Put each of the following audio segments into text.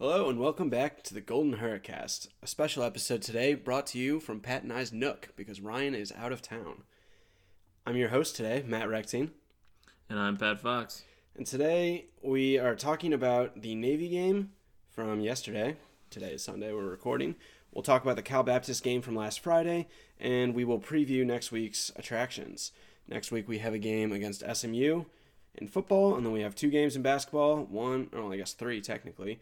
Hello and welcome back to the Golden Hurricast, a special episode today brought to you from Pat and I's Nook because Ryan is out of town. I'm your host today, Matt Recting, And I'm Pat Fox. and today we are talking about the Navy game from yesterday. Today is Sunday, we're recording. We'll talk about the Cal Baptist game from last Friday, and we will preview next week's attractions. Next week we have a game against SMU in football, and then we have two games in basketball. One, or I guess three technically.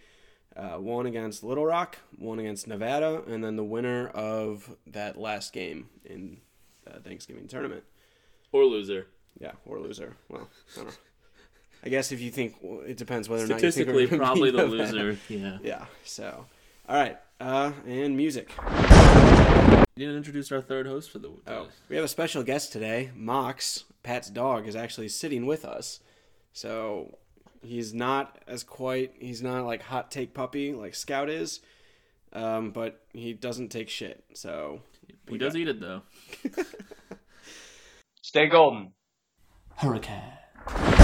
Uh, one against Little Rock, one against Nevada, and then the winner of that last game in the Thanksgiving tournament. Or loser. Yeah, or loser. Well, I don't know. I guess if you think well, it depends whether or not you think Statistically, probably the Nevada. loser. Yeah. Yeah. So, all right, uh, and music. You didn't introduce our third host for the Oh, we have a special guest today. Mox, Pat's dog, is actually sitting with us. So he's not as quite. He's not like hot take puppy like Scout is, um, but he doesn't take shit. So He does eat it though. Stay golden. Hurricane.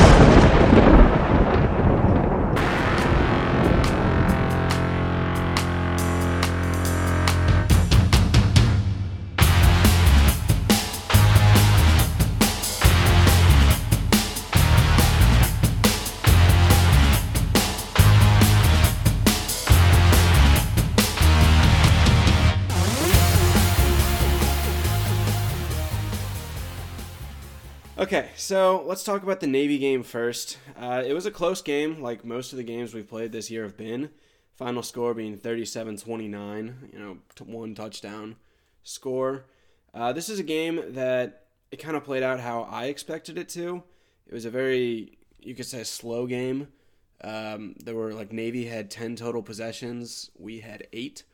So let's talk about the Navy game first. Uh, it was a close game, like most of the games we've played this year have been. Final score being 37 29, you know, one touchdown score. Uh, this is a game that it kind of played out how I expected it to. It was a very, you could say, slow game. Um, there were like Navy had 10 total possessions, we had eight.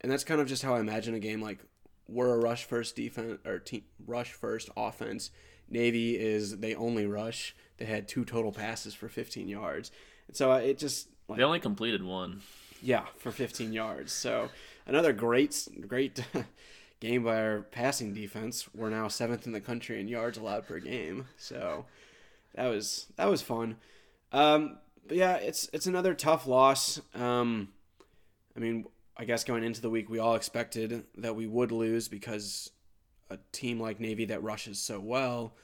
And that's kind of just how I imagine a game like we're a rush first defense or team rush first offense. Navy is they only rush. They had two total passes for 15 yards, and so uh, it just like They only completed one. yeah for 15 yards. So another great great game by our passing defense. We're now seventh in the country in yards allowed per game. So that was that was fun. Um, but yeah, it's it's another tough loss. Um, I mean, I guess going into the week, we all expected that we would lose because a team like Navy that rushes so well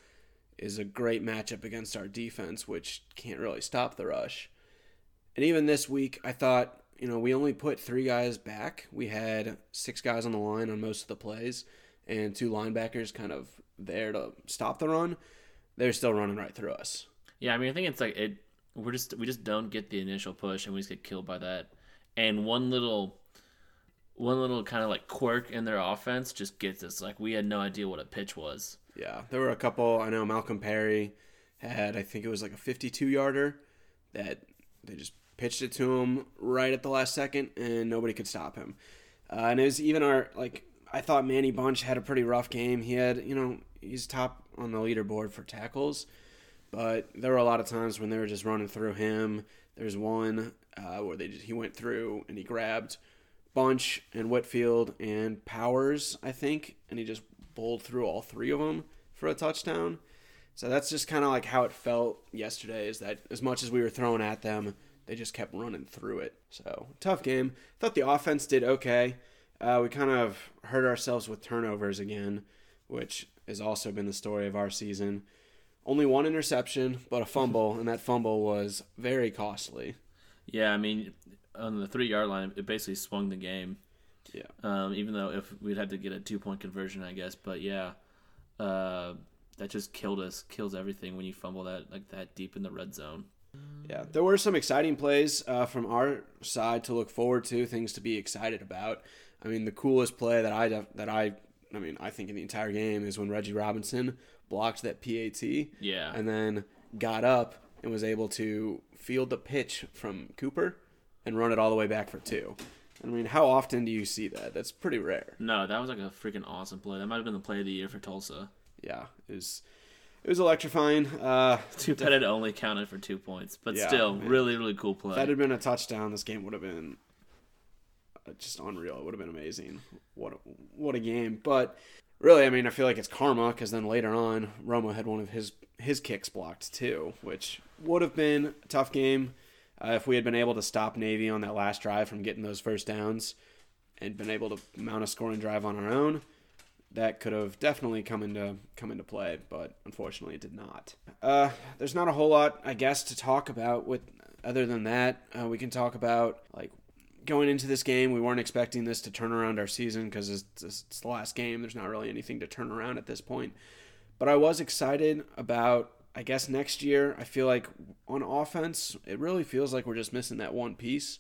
is a great matchup against our defense, which can't really stop the rush. And even this week, I thought, you know, we only put three guys back. We had six guys on the line on most of the plays, and two linebackers kind of there to stop the run. They're still running right through us. Yeah, I mean, I think it's like it. We're just we just don't get the initial push, and we just get killed by that. And one little, one little kind of like quirk in their offense just gets us. Like we had no idea what a pitch was. Yeah, there were a couple. I know Malcolm Perry had, I think it was like a 52 yarder that they just pitched it to him right at the last second, and nobody could stop him. Uh, and it was even our like I thought Manny Bunch had a pretty rough game. He had, you know, he's top on the leaderboard for tackles, but there were a lot of times when they were just running through him. There's one uh, where they just, he went through and he grabbed Bunch and Whitfield and Powers, I think, and he just bowled through all three of them for a touchdown. So that's just kind of like how it felt yesterday. Is that as much as we were throwing at them, they just kept running through it. So tough game. Thought the offense did okay. Uh, we kind of hurt ourselves with turnovers again, which has also been the story of our season. Only one interception, but a fumble, and that fumble was very costly. Yeah, I mean, on the three yard line, it basically swung the game. Yeah. Um, even though if we'd had to get a two point conversion, I guess, but yeah, uh, that just killed us. Kills everything when you fumble that like that deep in the red zone. Yeah, there were some exciting plays uh, from our side to look forward to, things to be excited about. I mean, the coolest play that I def- that I I mean, I think in the entire game is when Reggie Robinson blocked that PAT Yeah. and then got up and was able to field the pitch from Cooper and run it all the way back for two. I mean, how often do you see that? That's pretty rare. No, that was like a freaking awesome play. That might have been the play of the year for Tulsa. Yeah, it was it was electrifying. Uh, Too bad it only counted for two points, but Yeah, still, man. really, really cool play. If that had been a touchdown, this game would have been uh, just unreal. It would have been amazing. What a, what a game! But really, I mean, I feel like it's karma because then later on, Roma had one of his his kicks blocked too, which would have been a tough game. Uh, if we had been able to stop Navy on that last drive from getting those first downs and been able to mount a scoring drive on our own, that could have definitely come into come into play, but unfortunately it did not. Uh, there's not a whole lot, I guess, to talk about with other than that. Uh, we can talk about like going into this game, we weren't expecting this to turn around our season because it's, it's the last game. There's not really anything to turn around at this point. But I was excited about, I guess, next year. I feel like on offense, it really feels like we're just missing that one piece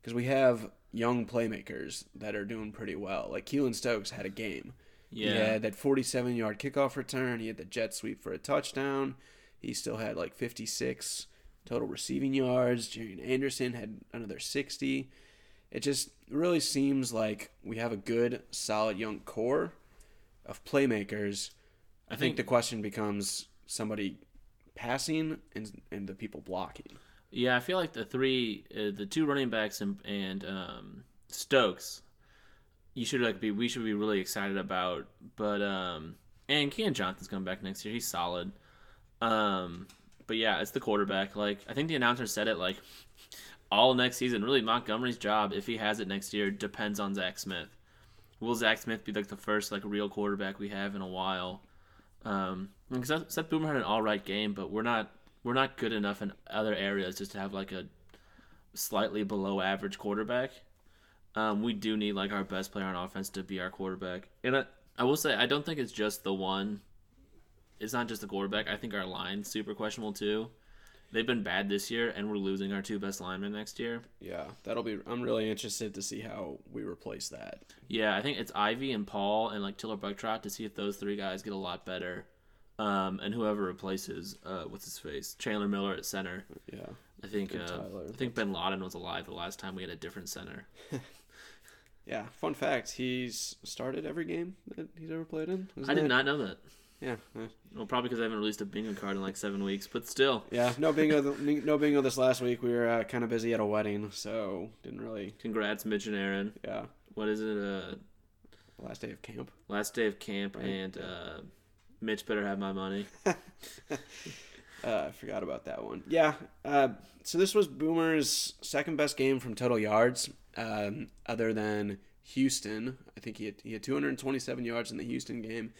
because we have young playmakers that are doing pretty well. Like Keylon Stokes had a game. Yeah. He had that 47 yard kickoff return. He had the jet sweep for a touchdown. He still had like 56 total receiving yards. Jarian Anderson had another 60. It just really seems like we have a good, solid young core of playmakers. I, think, think- the question becomes somebody passing and and the people blocking. Yeah, I feel like the three, uh, the two running backs and and um, Stokes, you should like be we should be really excited about. But um, and Kean Johnson's coming back next year. He's solid. Um, but yeah, it's the quarterback. Like I think the announcer said it like all next season. Really, Montgomery's job, if he has it next year, depends on Zach Smith. Will Zach Smith be like the first like real quarterback we have in a while? Um, because Seth- Boomer had an all right game, but we're not we're not good enough in other areas just to have like a slightly below average quarterback. Um, we do need like our best player on offense to be our quarterback, and I, I will say I don't think it's just the one. It's not just the quarterback. I think our line's super questionable too. They've been bad this year, and we're losing our two best linemen next year. Yeah, that'll be. I'm really interested to see how we replace that. Yeah, I think it's Ivy and Paul and like Tiller Bucktrot to see if those three guys get a lot better. Um, and whoever replaces uh, what's his face Chandler Miller at center. Yeah, I think uh, I think Bin Laden was alive the last time we had a different center. yeah. Fun fact: he's started every game that he's ever played in. I did that- not know that. Yeah, Well, probably because I haven't released a bingo card in like seven weeks, but still, yeah. No bingo. th- no bingo this last week. We were uh, kind of busy at a wedding, so didn't really. congrats, Mitch and Aaron. Yeah, What is it? Uh, last day of camp. last day of camp, Right, and uh, Mitch better have my money. Uh, I forgot about that one. Yeah. Uh, so this was Boomer's second best game from total yards, um, other than Houston. I think he had, he had 227 yards in the Houston game.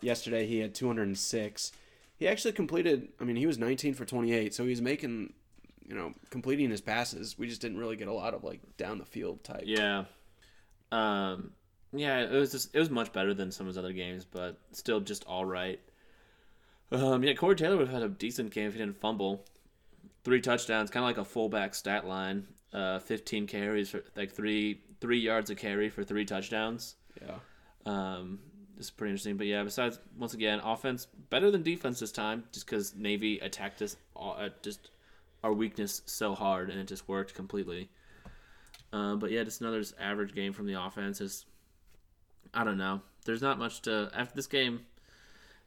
Yesterday he had 206. He actually completed. I mean, he was 19 for 28, so he's making, you know, completing his passes. We just didn't really get a lot of like down the field type. Yeah. Um. Yeah, it was just it was much better than some of his other games, but still just all right. Um. Yeah, Corey Taylor would have had a decent game if he didn't fumble. Three touchdowns, kind of like a fullback stat line. Uh, 15 carries for like three three yards a carry for three touchdowns. Yeah. Um, is pretty interesting. But yeah, besides once again, offense better than defense this time, just because Navy attacked us uh, just our weakness so hard, and it just worked completely. Uh, but yeah, just another just average game from the offense. Is I don't know. There's not much to after this game.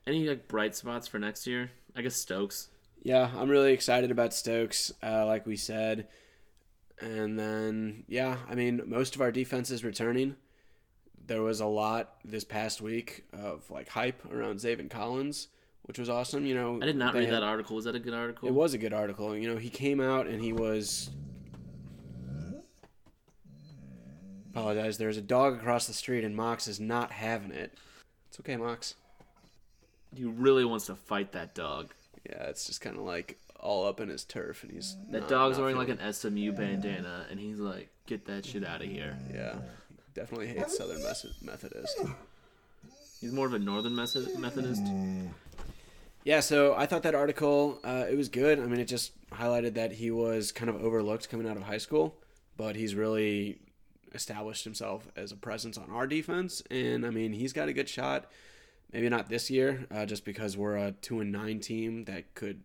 Any like bright spots for next year? I guess Stokes. Yeah, I'm really excited about Stokes, uh, like we said. And then, yeah, I mean, most of our defense is returning. There was a lot this past week of like hype around Zaven Collins, which was awesome. You know, I did not read had- that article. Was that a good article? It was a good article. You know, he came out and he was. Apologize. There's a dog across the street and Mox is not having it. It's okay, Mox. He really wants to fight that dog. Yeah, it's just kind of like all up in his turf, and he's That not- dog's not wearing like an SMU bandana, and he's like, "Get that shit out of here." Yeah, definitely hates Southern Mes- Methodist. He's more of a Northern Method- Methodist. Yeah, so I thought that article uh, it was good. I mean, it just highlighted that he was kind of overlooked coming out of high school, but he's really established himself as a presence on our defense, and I mean, he's got a good shot. Maybe not this year, uh, just because we're a two and nine team that could,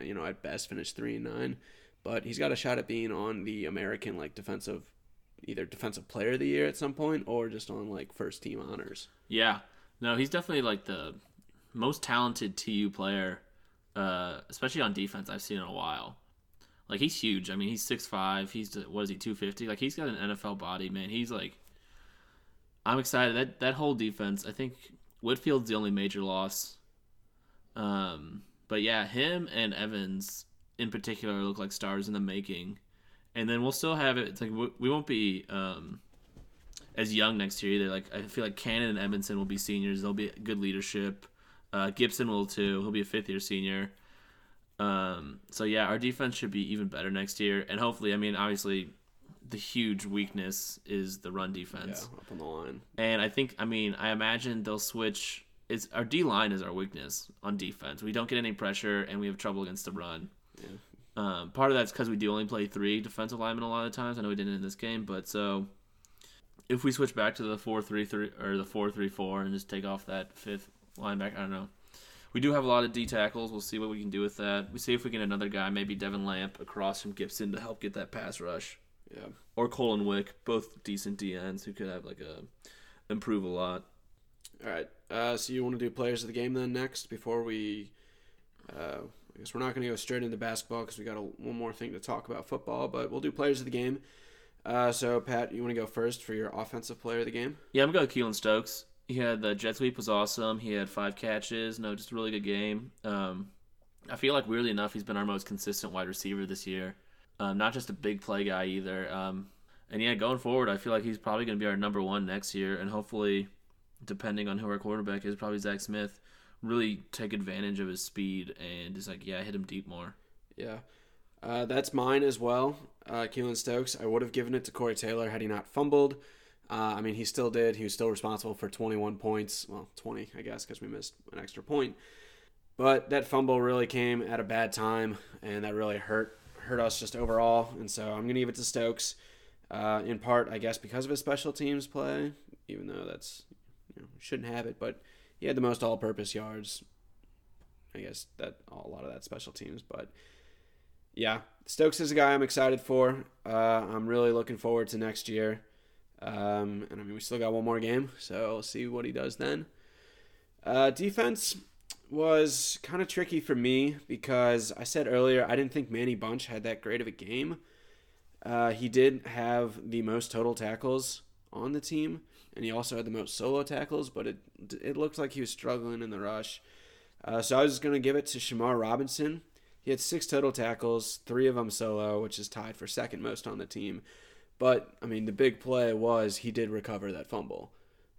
you know, at best finish three and nine. But he's got a shot at being on the American like defensive, either defensive player of the year at some point, or just on like first team honors. Yeah, no, he's definitely like the most talented TU player, uh, especially on defense I've seen in a while. Like he's huge. I mean, he's six five. He's what is he two fifty? Like he's got an NFL body, man. He's like, I'm excited. That that whole defense. I think Whitfield's the only major loss. Um, but yeah, him and Evans in particular look like stars in the making, and then we'll still have it. It's like we, won't be um, as young next year either. Like I feel like Cannon and Edmiston will be seniors. They'll be good leadership. Uh, Gipson will too. He'll be a fifth year senior. Um, so yeah, our defense should be even better next year, and hopefully, I mean, obviously, the huge weakness is the run defense Yeah, up on the line. And I think, I mean, I imagine they'll switch. It's our D line is our weakness on defense. We don't get any pressure, and we have trouble against the run. Um, part of that's because we do only play three defensive linemen a lot of times. I know we didn't in this game, but so if we switch back to the four three three or the four three four and just take off that fifth linebacker, I don't know. We do have a lot of D tackles. We'll see what we can do with that. We see if we can get another guy, maybe Devin Lamp across from Gipson to help get that pass rush Yeah. or Colin Wick, both decent DNs who could have like a improve a lot. All right. Uh, so you want to do players of the game then next before we? Uh, I guess we're not going to go straight into basketball because we got a, one more thing to talk about football, but we'll do players of the game. Uh, so Pat, you want to go first for your offensive player of the game? Yeah, I'm going to go Keylon Stokes. He had the jet sweep was awesome. He had five catches. No, just a really good game. Um, I feel like weirdly enough, he's been our most consistent wide receiver this year. Um, not just a big play guy either. Um, and yeah, going forward, I feel like he's probably going to be our number one next year, and hopefully, depending on who our quarterback is, probably Zach Smith, really take advantage of his speed and just like yeah, hit him deep more. Yeah. Uh, that's mine as well. Uh, Keylon Stokes. I would have given it to Corey Taylor had he not fumbled. Uh, I mean, he still did. He was still responsible for 21 points. Well, 20, I guess, because we missed an extra point. But that fumble really came at a bad time, and that really hurt hurt us just overall. And so I'm gonna give it to Stokes, uh, in part, I guess, because of his special teams play. Even though that's you know shouldn't have it, but he had the most all-purpose yards. I guess that a lot of that special teams, but yeah, Stokes is a guy I'm excited for. Uh, I'm really looking forward to next year. Um, and I mean, we still got one more game, so we'll see what he does then. Uh, defense was kind of tricky for me because I said earlier I didn't think Manny Bunch had that great of a game. Uh, he did have the most total tackles on the team, and he also had the most solo tackles, but it it looked like he was struggling in the rush. Uh, so I was just going to give it to Shamar Robinson. He had six total tackles, three of them solo, which is tied for second most on the team. But, I mean, the big play was he did recover that fumble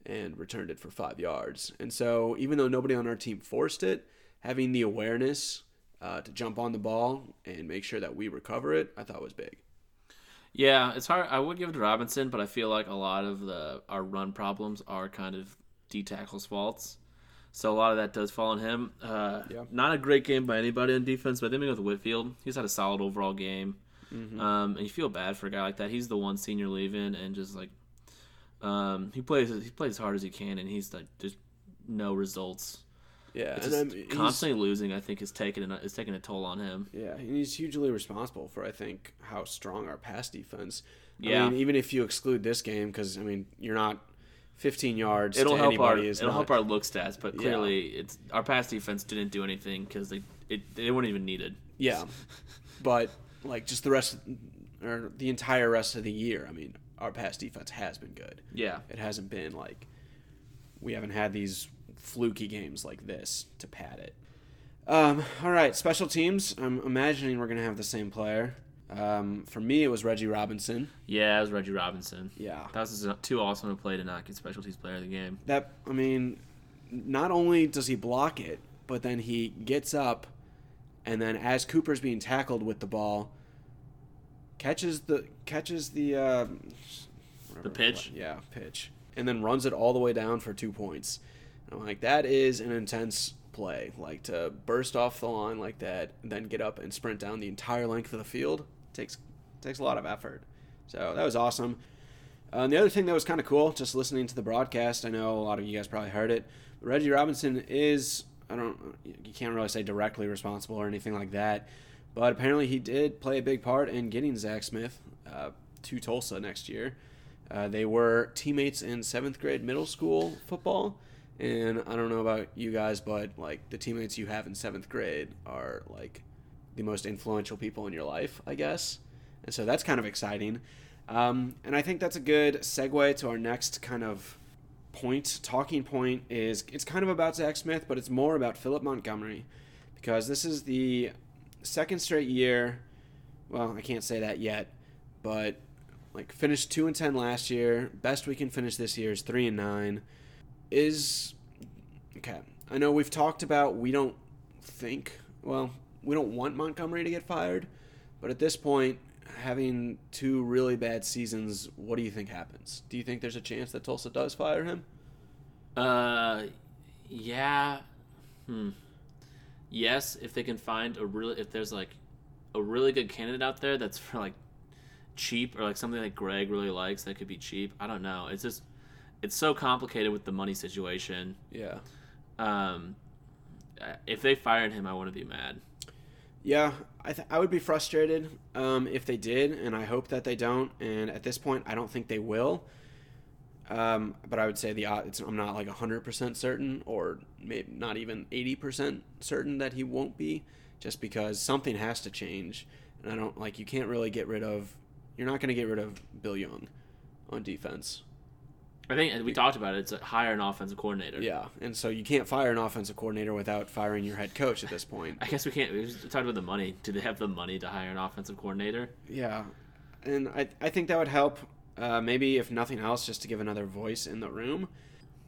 and returned it for five yards. And so, even though nobody on our team forced it, having the awareness uh, to jump on the ball and make sure that we recover it, I thought was big. Yeah, it's hard. I would give it to Robinson, but I feel like a lot of the our run problems are kind of D tackles' faults. So a lot of that does fall on him. Uh, Yeah. Not a great game by anybody on defense, but I think we go with Whitfield. He's had a solid overall game. Mm-hmm. Um, and you feel bad for a guy like that. He's the one senior leaving, and just like um, he plays, he plays as hard as he can, and he's like just no results. Yeah, It's and just constantly losing. I think is taking a, is taking a toll on him. Yeah, and he's hugely responsible for I think how strong our pass defense. Yeah. I mean, even if you exclude this game, because I mean, you're not 15 yards. It'll to help our is it'll not- help our look stats, but Yeah. clearly it's our pass defense didn't do anything because they it they weren't even needed. Yeah, but like just the rest, or the entire rest of the year. I mean, our pass defense has been good. Yeah, It hasn't been like we haven't had these fluky games like this to pad it. Um, all right, special teams. I'm imagining we're gonna have the same player. Um, for me, it was Reggie Robinson. yeah, it was Reggie Robinson. Yeah, That was too awesome to play to not get specialties player of the game. that I mean, not only does he block it, but then he gets up, and then as Cooper's being tackled with the ball, catches the catches the uh, The pitch? yeah, pitch, and then runs it all the way down for two points. I'm like, that is an intense play. Like to burst off the line like that, then get up and sprint down the entire length of the field takes takes a lot of effort. So that was awesome. Uh, and the other thing that was kind of cool, just listening to the broadcast, I know a lot of you guys probably heard it. Reggie Robinson is, I don't, you can't really say directly responsible or anything like that, but apparently he did play a big part in getting Zach Smith uh, to Tulsa next year. Uh, they were teammates in seventh grade middle school football, and I don't know about you guys, but like the teammates you have in seventh grade are like the most influential people in your life, I guess. And so that's kind of exciting. Um, and I think that's a good segue to our next kind of point, talking point is it's kind of about Zach Smith, but it's more about Philip Montgomery because this is the second straight year. Well, I can't say that yet, but like finished two and ten last year. Best we can finish this year is three and nine. Is okay. I know we've talked about we don't think well we don't want Montgomery to get fired, but at this point, having two really bad seasons, what do you think happens? Do you think there's a chance that Tulsa does fire him? Uh, yeah. Hmm. Yes, if they can find a really, if there's like a really good candidate out there that's for like cheap or like something that Greg really likes that could be cheap. I don't know. It's just it's so complicated with the money situation. Yeah. Um, if they fired him, I wouldn't be mad. Yeah, I, th- I would be frustrated um, if they did, and I hope that they don't. And at this point, I don't think they will. Um, but I would say the odds, I'm not like 100% certain, or maybe not even 80% certain that he won't be, just because something has to change. And I don't like, you can't really get rid of, you're not going to get rid of Bill Young on defense. I think we talked about it. It's a hire an offensive coordinator. Yeah, and so you can't fire an offensive coordinator without firing your head coach at this point. I guess we can't. We talked about the money. Do they have the money to hire an offensive coordinator? Yeah, and I I think that would help. Uh, maybe if nothing else, just to give another voice in the room.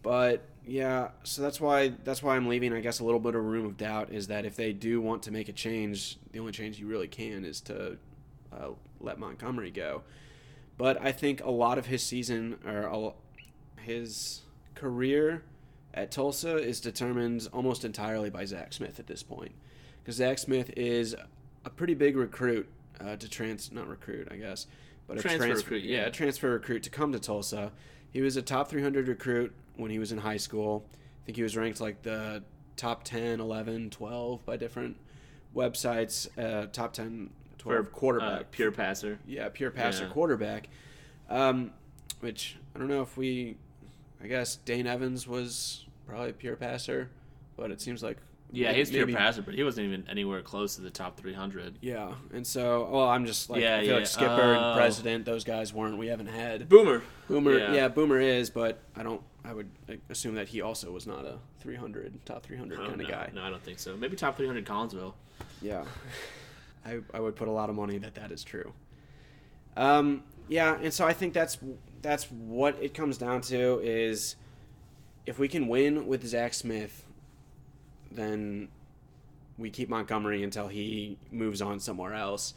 But yeah, so that's why that's why I'm leaving. I guess a little bit of room of doubt is that if they do want to make a change, the only change you really can is to uh, let Montgomery go. But I think a lot of his season or his career at Tulsa is determined almost entirely by Zach Smith at this point, because Zach Smith is a pretty big recruit uh, to trans not recruit I guess, but transfer a transfer recruit, yeah. yeah. a transfer recruit to come to Tulsa. He was a top 300 recruit when he was in high school. I think he was ranked like the top 10, 11, 12 by different websites. Uh, top 10, 12 For, quarterback, uh, pure passer. yeah, pure passer Yeah. quarterback. Um, which I don't know if we, I guess Dane Evans was probably a pure passer, but it seems like Yeah, he's pure passer, but he wasn't even anywhere close to the top 300. Yeah, and so well, I'm just like Yeah, I feel yeah. like Skipper Oh. and President, those guys weren't. We haven't had Boomer. Boomer. Yeah. Yeah. Boomer is, but I don't. I would assume that he also was not a 300 top 300 Oh, kind of no, guy. No, I don't think so. Maybe top 300 Collinsville. Yeah, I, I would put a lot of money that that is true. Um, yeah, and so I think that's that's what it comes down to is if we can win with Zach Smith, then we keep Montgomery until he moves on somewhere else.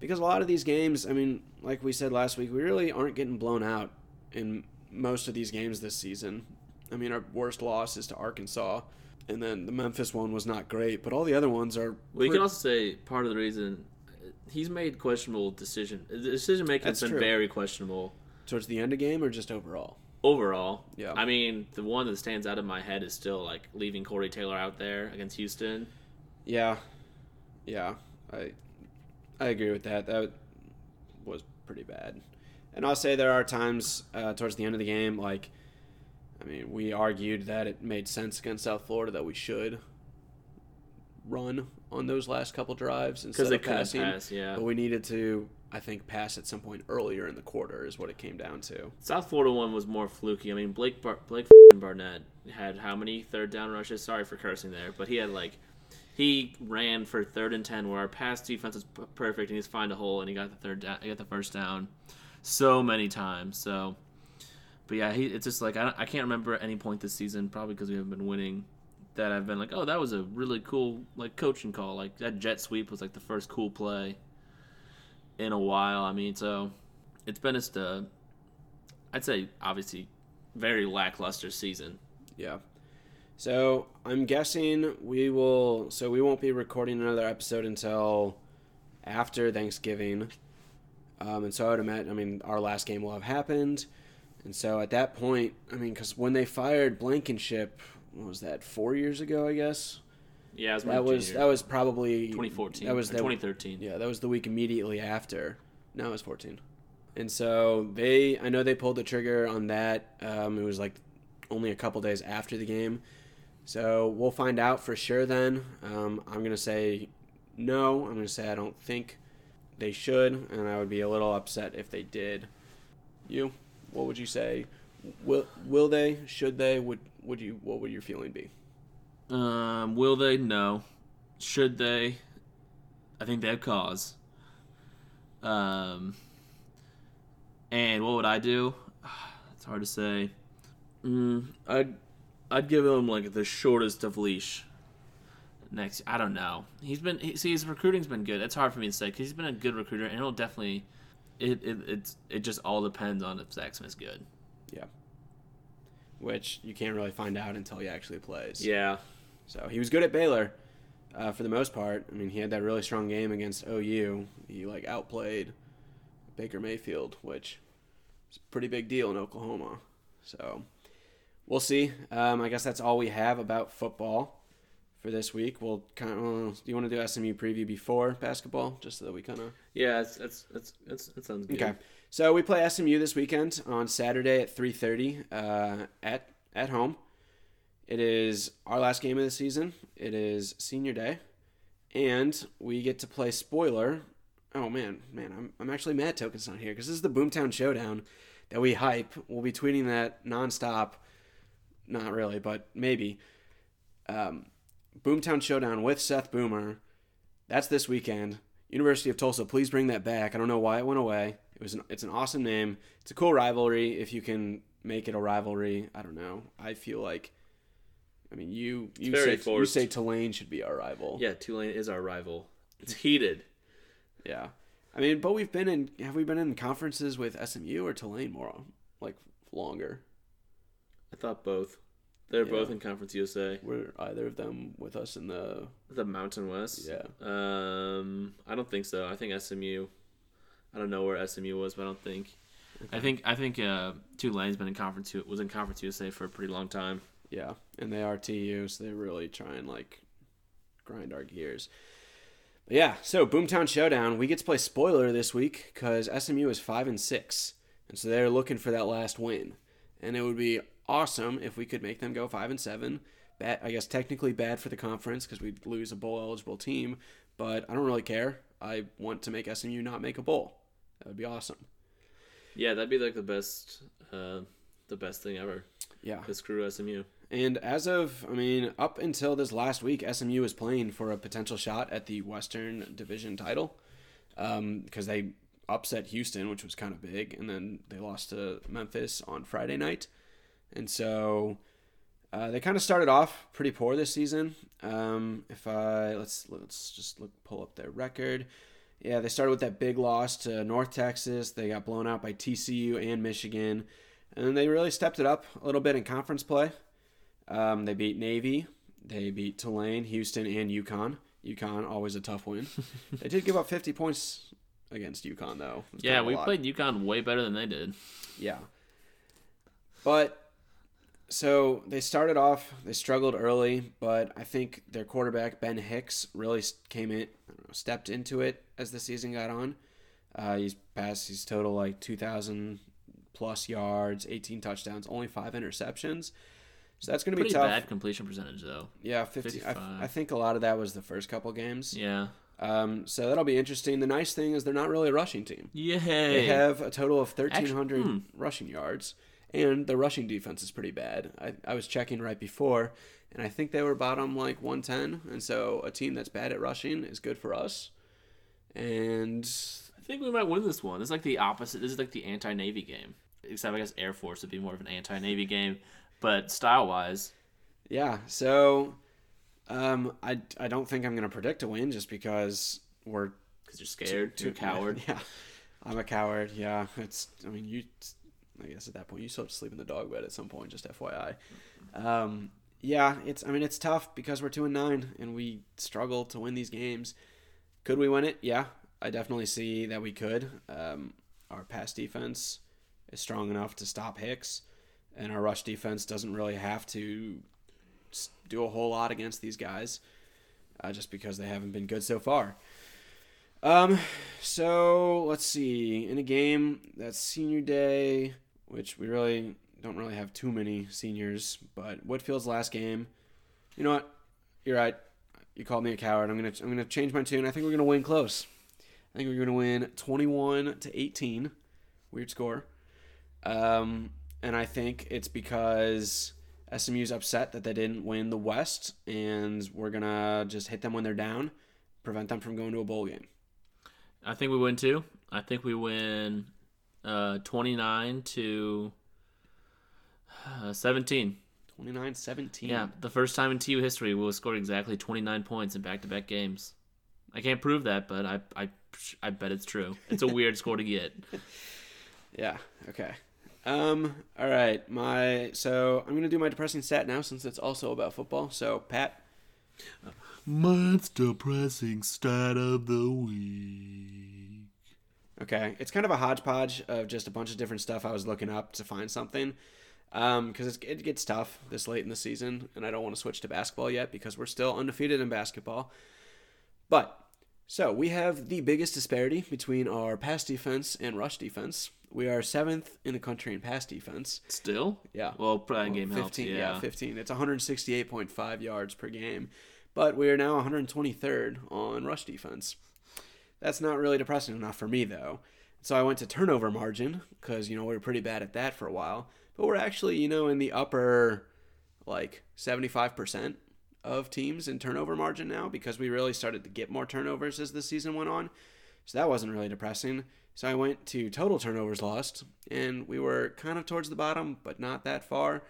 Because a lot of these games, I mean, like we said last week, we really aren't getting blown out in most of these games this season. I mean, our worst loss is to Arkansas, and then the Memphis one was not great, but all the other ones are. Well, you pre- can also say part of the reason uh, he's made questionable decision. The decision making has been true. very questionable towards the end of game or just overall. overall. Yeah. I mean, the one that stands out in my head is still like leaving Corey Taylor out there against Houston. Yeah, yeah, I I agree with that. That was pretty bad. And I'll say there are times uh, towards the end of the game, like, I mean, we argued that it made sense against South Florida that we should run on those last couple drives instead Because they of passing. pass, yeah. But we needed to, I think, pass at some point earlier in the quarter is what it came down to. South Florida one was more fluky. I mean, Blake Bar- Blake Barnett had how many third down rushes? Sorry for cursing there, but he had like he ran for third and ten where our pass defense was perfect and he's find a hole and he got the third down, he got the first down so many times. So, but yeah, he it's just like I, I can't remember at any point this season probably because we haven't been winning that I've been like oh that was a really cool like coaching call like that jet sweep was like the first cool play in a while. I mean so it's been just a I'd say obviously very lackluster season. Yeah. So I'm guessing we will. So we won't be recording another episode until after Thanksgiving. Um, and so I would imagine. I mean, our last game will have happened, and so at that point, I mean, because when they fired Blankenship, what was that? Four years ago, I guess. Yeah, was That was junior- that was probably 2014. That was or the, 2013. yeah, that was the week immediately after. No, it was 14. And so they, I know they pulled the trigger on that. Um, it was like only a couple days after the game. So we'll find out for sure then. Um, I'm going to say no. I'm going to say I don't think they should. And I would be a little upset if they did. You, what would you say? Will, will they? Should they? Would, would you, what would your feeling be? Um, will they? No. Should they? I think they have cause. Um, and what would I do? It's hard to say. Mm, I'd I'd give him like the shortest of leash. Next, I don't know. He's been he, see his recruiting's been good. It's hard for me to say because he's been a good recruiter, and it'll definitely. It, it it's it just all depends on if Zach Smith's good. Yeah. Which you can't really find out until he actually plays. Yeah, So he was good at Baylor uh, for the most part. I mean, he had that really strong game against OU. He like outplayed Baker Mayfield, which is a pretty big deal in Oklahoma. So we'll see. Um, I guess that's all we have about football for this week. We'll kind of. Uh, do you want to do SMU preview before basketball, just so that we kind of yeah. That's that's that's, that's that sounds good. Okay. So we play SMU this weekend on Saturday at 3:30 uh, at at home. It is our last game of the season. It is senior day, and we get to play spoiler. Oh man, man, I'm I'm actually mad Token's not here because this is the Boomtown Showdown that we hype. We'll be tweeting that nonstop. Not really, but maybe. Um, Boomtown Showdown with Seth Boomer. That's this weekend. University of Tulsa, please bring that back. I don't know why it went away. It was an, it's an awesome name. It's a cool rivalry if you can make it a rivalry. I don't know. I feel like I mean you you very say you say Tulane should be our rival. Yeah, Tulane is our rival. It's heated. Yeah. I mean, but we've been in have we been in conferences with SMU or Tulane more like longer? I thought both. They're Yeah. both in Conference USA. Were either of them with us in the The Mountain West. Yeah. Um, I don't think so. I think SMU. I don't know where SMU was, but I don't think. I think I think uh, Tulane's been in Conference was in Conference USA for a pretty long time. Yeah, and they are TU, so they really try and like grind our gears. But yeah, so Boomtown Showdown, we get to play spoiler this week because SMU is five and six, and so they're looking for that last win, and it would be awesome if we could make them go five and seven. Bad, I guess technically bad for the conference because we'd lose a bowl eligible team, but I don't really care. I want to make SMU not make a bowl. That would be awesome. Yeah, that'd be like the best, uh, the best thing ever. Yeah. To screw SMU. And as of, I mean, up until this last week, SMU was playing for a potential shot at the Western Division title because they upset Houston, which was kind of big, and then they lost to Memphis on Friday night. And so uh, they kind of started off pretty poor this season. Um, if I let's let's just look pull up their record. Yeah, they started with that big loss to North Texas. They got blown out by TCU and Michigan, and then they really stepped it up a little bit in conference play. Um, they beat Navy, they beat Tulane, Houston, and UConn. UConn always a tough win. they did give up 50 points against UConn though. It was kind Yeah, we lot. played UConn way better than they did. Yeah. But so they started off, they struggled early, but I think their quarterback, Ben Hicks, really came in, know, stepped into it as the season got on. Uh, he's passed his total like 2,000 plus yards, 18 touchdowns, only five interceptions. So that's going to be Pretty tough. bad completion percentage though. Yeah, 50. I, 55. I think a lot of that was the first couple games. Yeah. Um, so that'll be interesting. The nice thing is they're not really a rushing team. Yay. They have a total of 1,300 hmm. rushing yards, and the rushing defense is pretty bad. I, I was checking right before, and I think they were bottom like 110. And so a team that's bad at rushing is good for us. And I think we might win this one. This is like the opposite. This is like the anti-Navy game. Except I guess Air Force would be more of an anti-Navy game, but style-wise, yeah, so um, I, I don't think I'm going to predict a win just because we're because you're scared, you're a coward. Yeah, I'm a coward. Yeah, it's. I mean, you. I guess at that point you still have to sleep in the dog bed at some point. Just FYI. Um, yeah, it's. I mean, it's tough because we're two and nine and we struggle to win these games. Could we win it? Yeah, I definitely see that we could. Um, our pass defense is strong enough to stop Hicks, and our rush defense doesn't really have to do a whole lot against these guys, uh, just because they haven't been good so far. Um, so let's see. In a game that's senior day, which we really don't really have too many seniors, but Whitfield's last game. You know what? You're right. You called me a coward. I'm gonna I'm gonna change my tune. I think we're gonna win close. I think we're gonna win 21 to 18. Weird score. Um, and I think it's because SMU's upset that they didn't win the West, and we're gonna just hit them when they're down prevent them from going to a bowl game. I think we win too. I think we win uh, 29 to uh, 17. 29 17. Yeah, the first time in TU history we'll score exactly 29 points in back-to-back games. I can't prove that, but I I I bet it's true. It's a weird score to get. Yeah. Okay. Um. All right. My so I'm gonna do my depressing stat now since it's also about football. So Pat, Month's depressing stat of the week. Okay, it's kind of a hodgepodge of just a bunch of different stuff I was looking up to find something. Um, because it gets tough this late in the season, and I don't want to switch to basketball yet because we're still undefeated in basketball. But so we have the biggest disparity between our pass defense and rush defense. We are seventh in the country in pass defense. Still? Yeah. Well, probably game helps. 15, Yeah. 15. It's 168.5 yards per game. But we are now 123rd on rush defense. That's not really depressing enough for me, though. So I went to turnover margin because, you know, we were pretty bad at that for a while. But we're actually, you know, in the upper, like, 75% of teams in turnover margin now because we really started to get more turnovers as the season went on. So that wasn't really depressing. So I went to total turnovers lost, and we were kind of towards the bottom, but not that far.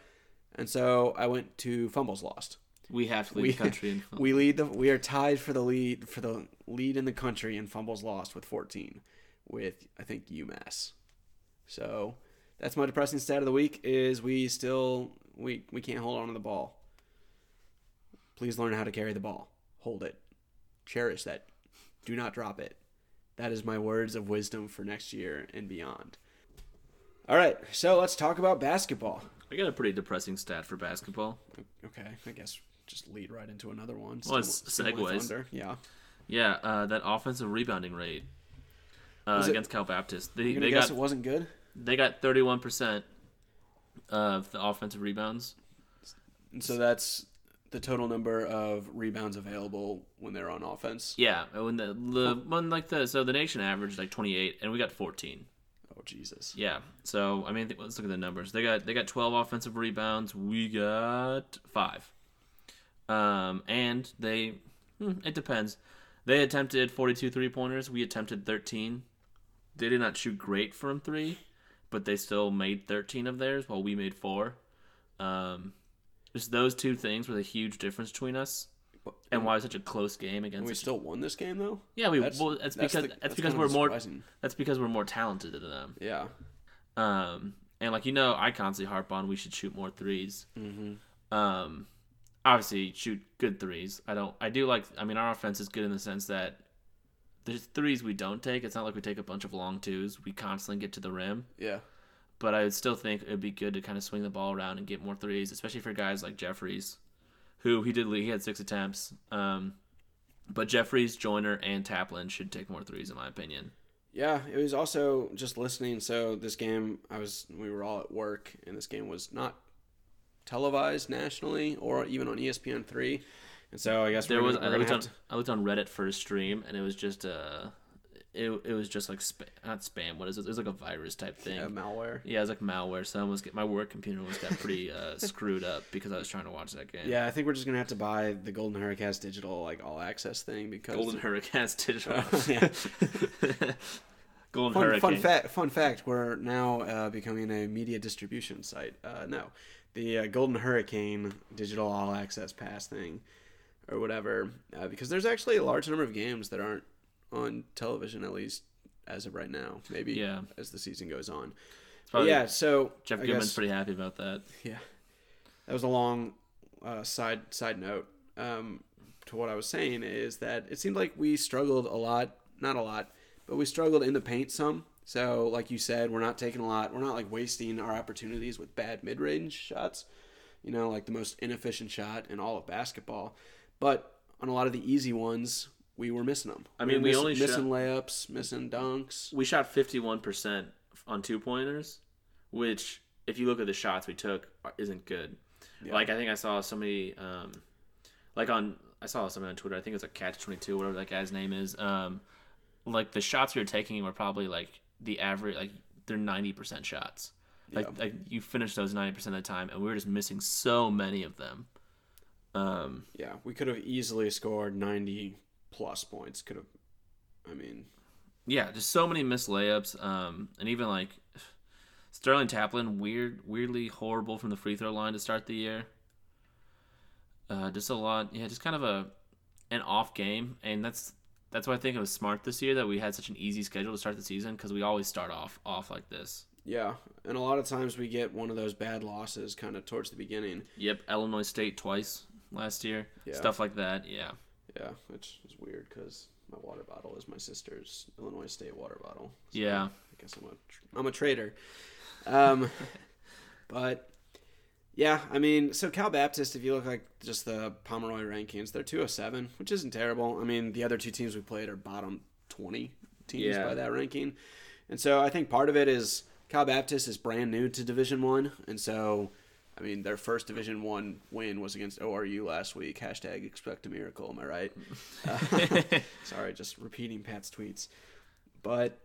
And so I went to fumbles lost. We have to lead We- the country in We lead the we are tied for the lead for the lead in the country in fumbles lost with 14 with I think UMass. So that's my depressing stat of the week is we still we we can't hold on to the ball. Please learn how to carry the ball. Hold it. Cherish that. Do not drop it. That is my words of wisdom for next year and beyond. All right, so let's talk about basketball. I got a pretty depressing stat for basketball. Okay, I guess just lead right into another one. Well, it's Steal- steal my segues. Yeah. Yeah, uh, that offensive rebounding rate uh, it- against Cal Baptist. They You they guess got it wasn't good? they got 31% of the offensive rebounds. And so that's the total number of rebounds available when they're on offense. Yeah, when the, the when like the so the nation averaged like 28 and we got 14. Oh Jesus. Yeah. So I mean, let's look at the numbers. They got they got 12 offensive rebounds. We got five. Um, and they, hmm, it depends. They attempted 42 three pointers. We attempted 13. They did not shoot great from three, but they still made 13 of theirs while we made four. Um, just those two things were the huge difference between us, and why it was such a close game And against. we still won this game though. yeah, we. That's, well, that's, that's because the- that's, because we're more. That's because we're more talented than them. Yeah. Um, and like you know, I constantly harp on we should shoot more 3s Mm-hmm. Um, obviously shoot good threes. I don't. I do like. I mean, our offense is good in the sense that there's threes we don't take. It's not like we take a bunch of long twos. We constantly get to the rim. Yeah. But I would still think it'd be good to kind of swing the ball around and get more threes, especially for guys like Jeffries, who he did. He had six attempts. Um, but Jeffries, Joiner, and Taplin should take more threes, in my opinion. Yeah. It was also just listening. So this game, I was we were all at work, and this game was not televised nationally or even on ESPN three. And so I guess There we're was gonna, I looked on to, I looked on Reddit for a stream and it was just uh it, it was just like spam not spam what is it it was like a virus type thing uh, malware. yeah it was like malware so I was my work computer was got pretty uh, screwed up because I was trying to watch that game Yeah, I think we're just gonna have to buy the Golden Hurricanes digital like all access thing because Golden Hurricanes digital yeah. Golden Fun, Hurricane fun fact. Fun fact. We're now uh, becoming a media distribution site. Uh, no, the uh, Golden Hurricane digital all access pass thing, or whatever. Uh, because there's actually a large number of games that aren't on television, at least as of right now. Maybe Yeah. as the season goes on. Probably- yeah. So Jeff I Goodman's guess- pretty happy about that yeah, that was a long uh, side side note. Um, to what I was saying is that it seemed like we struggled a lot, not a lot, but we struggled in the paint some. So, like you said, we're not taking a lot. We're not like wasting our opportunities with bad mid range shots. You know, like the most inefficient shot in all of basketball. But on a lot of the easy ones, we were missing them. I mean, were we miss- only shot- missing layups, missing dunks. we shot 51% on two pointers which if you look at the shots we took isn't good Yeah. like i think i saw somebody um like on i saw somebody on twitter i think it was a catch 22 whatever that guy's name is um like the shots we were taking were probably like the average like they're 90% shots like, Yeah. like you finish those 90% of the time and we were just missing so many of them um Yeah, we could have easily scored 90 plus points. Could have, I mean, Yeah, just so many missed layups. Um, and even like Sterling Taplin, weird, weirdly horrible from the free throw line to start the year. Uh, just a lot, yeah, just kind of a an off game, and that's that's why I think it was smart this year that we had such an easy schedule to start the season because we always start off off like this. yeah. And a lot of times we get one of those bad losses kind of towards the beginning. Yep, Illinois State twice last year, Yeah. stuff like that. Yeah, Yeah, which is weird because my water bottle is my sister's Illinois State water bottle. So yeah, I guess I'm a tr- I'm a traitor. Um, but yeah, I mean, so Cal Baptist, if you look like just the Pomeroy rankings, they're 207, which isn't terrible. I mean, the other two teams we played are bottom 20 teams Yeah. by that ranking, and so I think part of it is Cal Baptist is brand new to Division One, and so. I mean, their first Division One win was against ORU last week. Hashtag expect a miracle. Am I right? Uh, sorry, just repeating Pat's tweets. But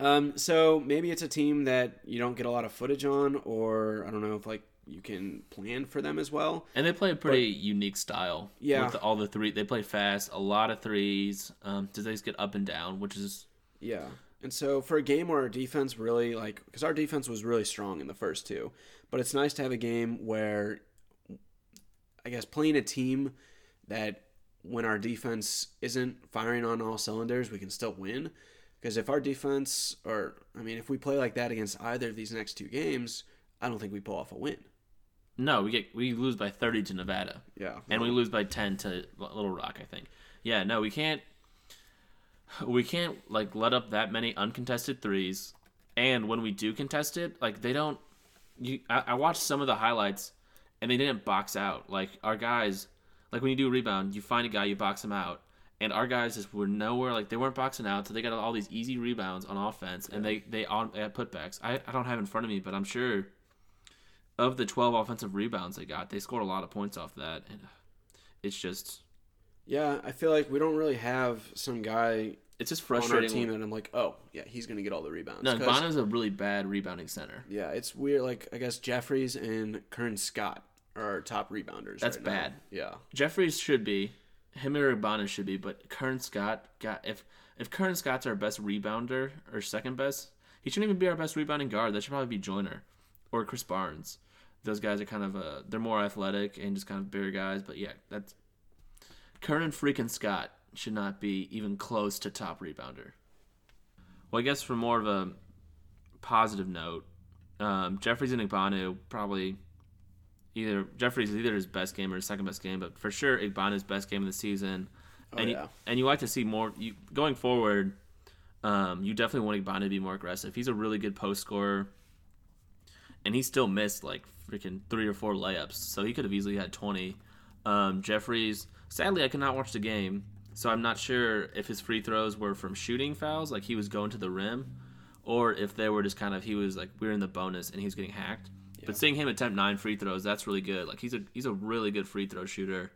um, so maybe it's a team that you don't get a lot of footage on, or I don't know if like you can plan for them as well. and they play a pretty unique style. Yeah. with all the three, they play fast, a lot of threes. Um, do they just get up and down, which is Yeah. And so for a game where our defense really like because our defense was really strong in the first two, but it's nice to have a game where I guess playing a team that when our defense isn't firing on all cylinders, we can still win. Because if our defense or I mean if we play like that against either of these next two games, I don't think we pull off a win. no, we get we lose by thirty to Nevada. Yeah. and we lose by 10 to Little Rock, I think. Yeah, no, we can't we can't like let up that many uncontested threes. And when we do contest it, like they don't you I, I watched some of the highlights and they didn't box out. Like our guys like when you do a rebound, you find a guy, you box him out. And our guys just were nowhere like they weren't boxing out, so they got all these easy rebounds on offense, and they they on they had putbacks. I, I don't have in front of me, but I'm sure of the 12 offensive rebounds they got, they scored a lot of points off that, and uh, it's just Yeah, I feel like we don't really have some guy it's just on our frustrating. team and I'm like, oh yeah, he's gonna get all the rebounds. no, Bono's a really bad rebounding center. Yeah, it's weird. Like I guess Jeffries and Curran Scott are our top rebounders. That's right now. bad. Yeah, Jeffries should be, him or Bono should be, but Curran Scott got if if Curran Scott's our best rebounder or second best, he shouldn't even be our best rebounding guard. That should probably be Joiner or Chris Barnes. Those guys are kind of uh they're more athletic and just kind of bigger guys. But yeah, that's Curran freaking Scott should not be even close to top rebounder. Well, I guess for more of a positive note, um, Jeffries and Igbanu probably either Jeffries is either his best game or his second best game, but for sure Igbanu's best game of the season. Oh, and yeah. you, and you like to see more you going forward. Um, you definitely want Igbanu to be more aggressive. He's a really good post scorer, and he still missed like freaking three or four layups, so he could have easily had twenty. Um, Jeffries, sadly, I could not watch the game, so I'm not sure if his free throws were from shooting fouls, like he was going to the rim, or if they were just kind of he was like we are in the bonus and he was getting hacked. But seeing him attempt nine free throws, that's really good. Like he's a he's a really good free throw shooter.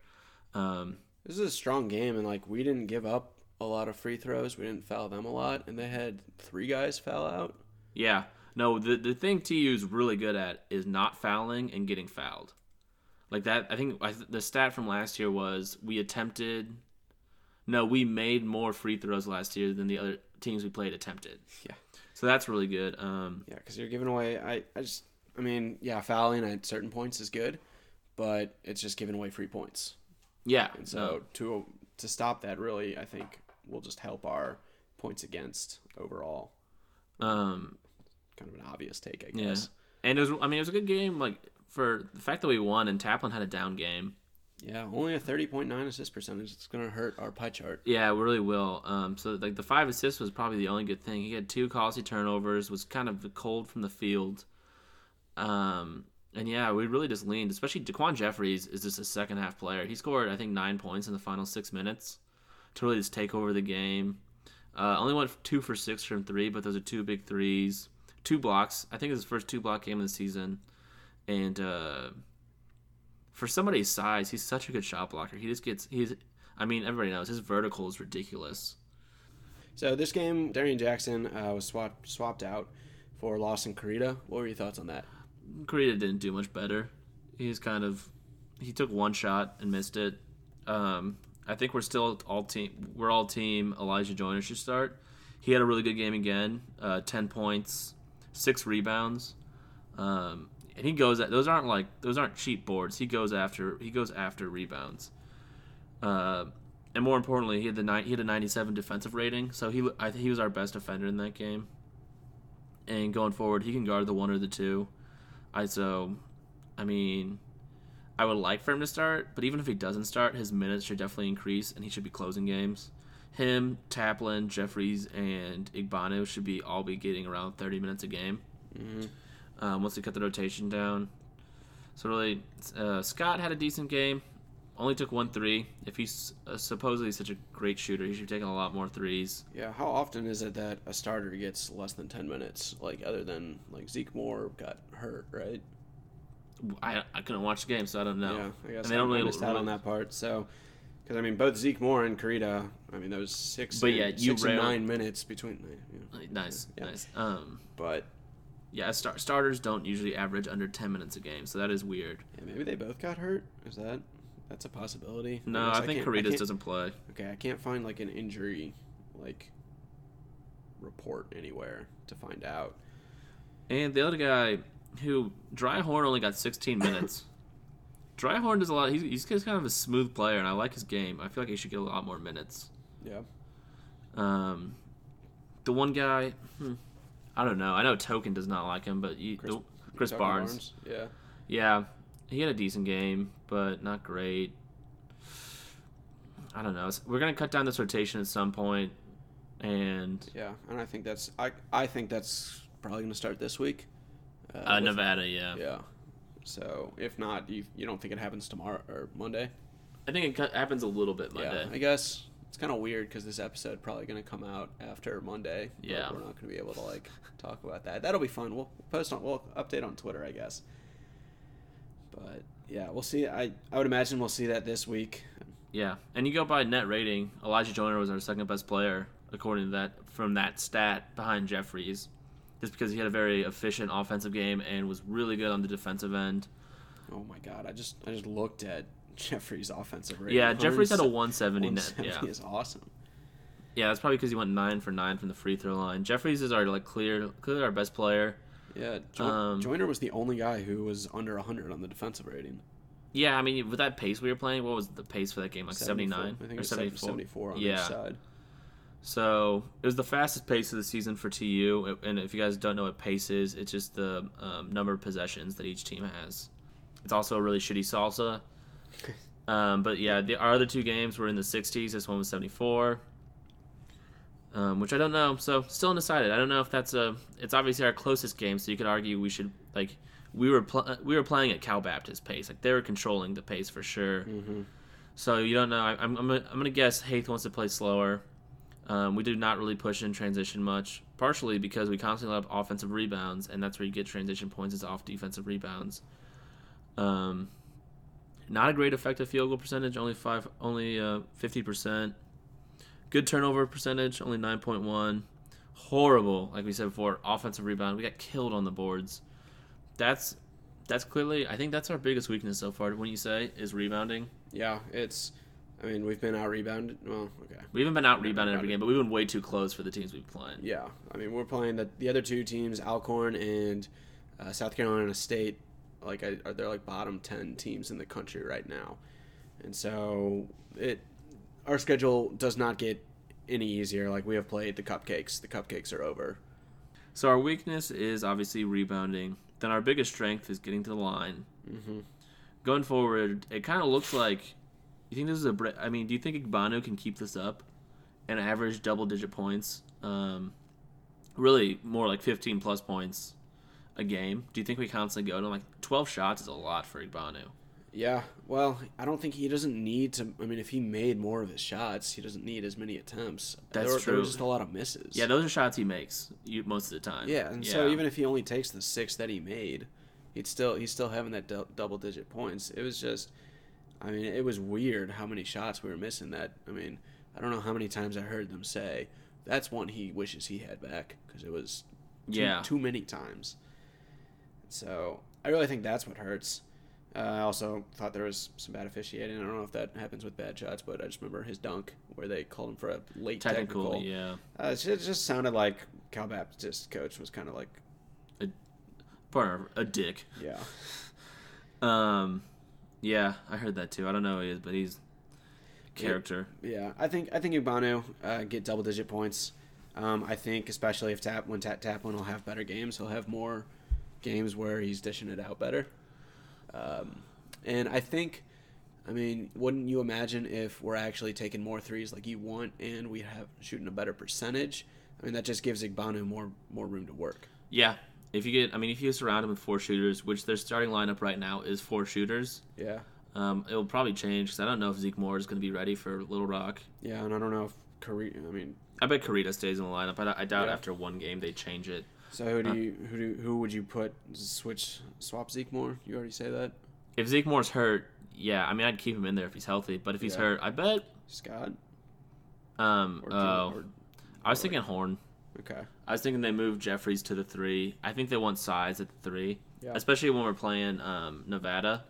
Um, this is a strong game, and like we didn't give up a lot of free throws. We didn't foul them a lot, and they had three guys foul out. yeah, no, the the thing TU is really good at is not fouling and getting fouled. Like that, I think I, th- the stat from last year was we attempted. No, we made more free throws last year than the other teams we played attempted. Yeah. So that's really good. Um, Yeah, because you're giving away. I, I just, I mean, yeah, fouling at certain points is good, but it's just giving away free points. yeah. And so to to stop that, really, I think will just help our points against overall. um, Kind of an obvious take, I guess. yeah. guess. And it was. I mean, it was a good game. Like for the fact that we won and Taplin had a down game. Yeah, only a thirty point nine assist percentage. It's gonna hurt our pie chart. Yeah, it really will. Um, so like the five assists was probably the only good thing. He had two costly turnovers, was kind of cold from the field. Um, and yeah, we really just leaned. Especially Daquan Jeffries is just a second half player. He scored I think nine points in the final six minutes to really just take over the game. Uh, only went two for six from three, but those are two big threes, two blocks. I think it's his first two block game of the season, and uh, for somebody his size, he's such a good shot blocker. He just gets he's. I mean, everybody knows his vertical is ridiculous. So this game, Darian Jackson uh, was swapped swapped out for Lawson Korita. What were your thoughts on that? Korita didn't do much better. He's kind of he took one shot and missed it. Um, I think we're still all team. We're all team. Elijah Joiner should start. He had a really good game again. Uh, Ten points, six rebounds. Um, and he goes. At, those aren't like those aren't cheap boards. He goes after he goes after rebounds. Uh, and more importantly, he had the ni- he had a 97 defensive rating. So he I think he was our best defender in that game. And going forward, he can guard the one or the two. I so, I mean, I would like for him to start, but even if he doesn't start, his minutes should definitely increase, and he should be closing games. Him, Taplin, Jeffries, and Igbanu should be all be getting around 30 minutes a game Mm-hmm. Um, once they cut the rotation down. So really, uh, Scott had a decent game. Only took one three. If he's uh, supposedly such a great shooter, he should be taking a lot more threes. Yeah, how often is it that a starter gets less than 10 minutes? Like, other than, like, Zeke Moore got hurt, right? I, I couldn't watch the game, so I don't know. Yeah, I guess And they don't I really- missed out on that part. So, because, I mean, both Zeke Moore and Korita, I mean, those six, But and, yeah, you six and nine minutes between, know, Nice, Yeah. nice. Um, but yeah, star- starters don't usually average under 10 minutes a game, so that is weird. yeah, maybe they both got hurt. Is that, that's a possibility? No, guess I think Caritas doesn't play. Okay, I can't find, like, an injury, like, report anywhere to find out. And the other guy, who Dryhorn only got 16 minutes. Dryhorn does a lot. He's, he's kind of a smooth player, and I like his game. I feel like he should get a lot more minutes. Yeah. Um, the one guy, hmm, I don't know. I know Token does not like him, but you, Chris- the- Chris Talking Barnes, Yeah. yeah, he had a decent game, but not great. I don't know. We're gonna cut down this rotation at some point, and Yeah, and I think that's I I think that's probably going to start this week. Uh, uh, with- Nevada, yeah. Yeah. So if not, you you don't think it happens tomorrow or Monday? I think it happens a little bit Monday. Yeah, I guess it's kind of weird because this episode probably going to come out after Monday. Yeah. we're not going to be able to like talk about that. That'll be fun. We'll post on we'll update on Twitter, I guess. But yeah, we'll see. I I would imagine we'll see that this week. Yeah, and you go by net rating. Elijah Joiner was our second best player according to that from that stat behind Jeffries, just because he had a very efficient offensive game and was really good on the defensive end. Oh my god, I just I just looked at Jeffrey's offensive rating. Yeah, Jeffrey's had a 170 170 net. Yeah, is awesome. yeah, that's probably because he went nine for nine from the free throw line. Jeffries is our like clear, clearly our best player. Yeah, jo- Um, Joiner was the only guy who was under 100 on the defensive rating. Yeah, I mean with that pace we were playing, what was the pace for that game? Like 74. 79 I think or 74? 74 on Yeah. each side. So it was the fastest pace of the season for TU. And if you guys don't know what pace is, it's just the um, number of possessions that each team has. It's also a really shitty salsa. Um, but yeah, the, our other two games were in the 60s. This one was 74, um, which I don't know. So still undecided. I don't know if that's a. It's obviously our closest game, so you could argue we should like we were pl- we were playing at Cal Baptist pace. Like they were controlling the pace for sure. Mm-hmm. So you don't know. I, I'm, I'm, gonna, I'm gonna guess Haith wants to play slower. Um, we do not really push in transition much, partially because we constantly let up offensive rebounds, and that's where you get transition points is off defensive rebounds. Um, not a great effective field goal percentage, only five, only uh, fifty percent. Good turnover percentage, only nine point one. Horrible, like we said before, offensive rebound. We got killed on the boards. That's that's clearly, I think that's our biggest weakness so far. When you say is rebounding. Yeah, it's. I mean, we've been out rebounded. Well, okay. We haven't been out rebounded every game, but we've been way too close for the teams we've played. Yeah, I mean, we're playing the the other two teams, Alcorn and uh, South Carolina State. Like, I, are they're like bottom ten teams in the country right now, and so it our schedule does not get any easier. Like we have played the cupcakes. The cupcakes are over. So our weakness is obviously rebounding. Then our biggest strength is getting to the line. Mm-hmm. Going forward, it kind of looks like. You think this is a? I mean, do you think Igbanu can keep this up, and average double-digit points? Um, really, more like 15 plus points a game. Do you think we constantly go to like 12 shots is a lot for Igbanu? Yeah, well, I don't think he doesn't need to. I mean, if he made more of his shots, he doesn't need as many attempts. That's there, There true. was just a lot of misses. Yeah, those are shots he makes you, most of the time. Yeah, and so even if he only takes the six that he made, he'd still he's still having that dou- double digit points. It was just, I mean, it was weird how many shots we were missing. That I mean, I don't know how many times I heard them say that's one he wishes he had back because it was too, Yeah. too many times. So I really think that's what hurts. Uh, I also thought there was some bad officiating. I don't know if that happens with bad shots, but I just remember his dunk where they called him for a late Technical, technical. yeah. Uh, it just, it just sounded like Cal Baptist coach was kind of like, a Partner, a dick. yeah, Um, yeah, I heard that too. I don't know who he is, but he's character. yeah. I think I think Igbanu uh, get double digit points. Um, I think especially if Tap when Tap Taplin will have better games, he'll have more games where he's dishing it out better. Um, and I think, I mean, wouldn't you imagine if we're actually taking more threes like you want, and we have shooting a better percentage? I mean, that just gives Igbanu more more room to work. Yeah, if you get, I mean, if you surround him with four shooters, which their starting lineup right now is four shooters, Yeah, um, it will probably change because I don't know if Zeke Moore is going to be ready for Little Rock. yeah, and I don't know if Korita. I mean, I bet Korita stays in the lineup. I, I doubt Yeah. after one game they change it. So who do you who do who would you put switch swap Zeke more? You already say that If Zeke Moore's hurt, yeah, I mean, I'd keep him in there if he's healthy. But if he's Yeah. hurt, I bet. Scott Um, or, oh, or I was thinking Horne. okay. I was thinking they move Jeffries to the three. I think they want size at the three, Yeah. especially when we're playing um, Nevada.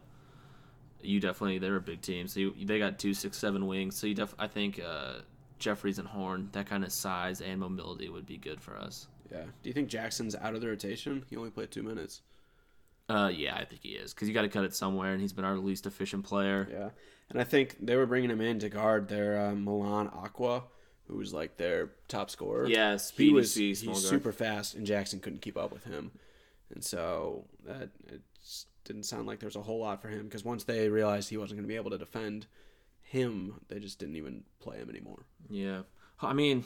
You definitely they're a big team, so you, they got two six seven wings. So you def I think uh, Jeffries and Horne that kind of size and mobility would be good for us. Yeah. Do you think Jackson's out of the rotation? He only played two minutes. Uh, yeah, I think he is because you got to cut it somewhere, and he's been our least efficient player. Yeah. And I think they were bringing him in to guard their uh, Milan Acquaah, who was like their top scorer. Yeah, he was speedy, he's super fast, and Jackson couldn't keep up with him, and so that it didn't sound like there was a whole lot for him because once they realized he wasn't going to be able to defend him, they just didn't even play him anymore. Yeah, I mean,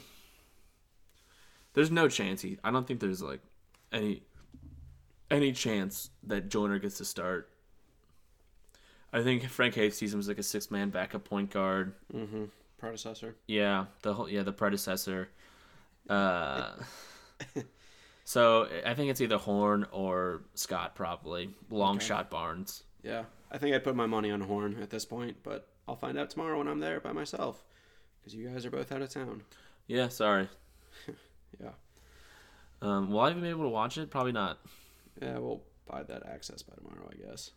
there's no chance he. I don't think there's like any any chance that Joiner gets to start. I think Frank Haith sees him as like a six man backup point guard. Mm-hmm. Predecessor. Yeah, the whole yeah the predecessor. Uh, so I think it's either Horne or Scott probably. Long Okay. shot Barnes. Yeah, I think I'd put my money on Horne at this point, but I'll find out tomorrow when I'm there by myself because you guys are both out of town. Yeah, sorry. Yeah. Um, will I even be able to watch it? Probably not. Yeah, we'll buy that access by tomorrow, I guess.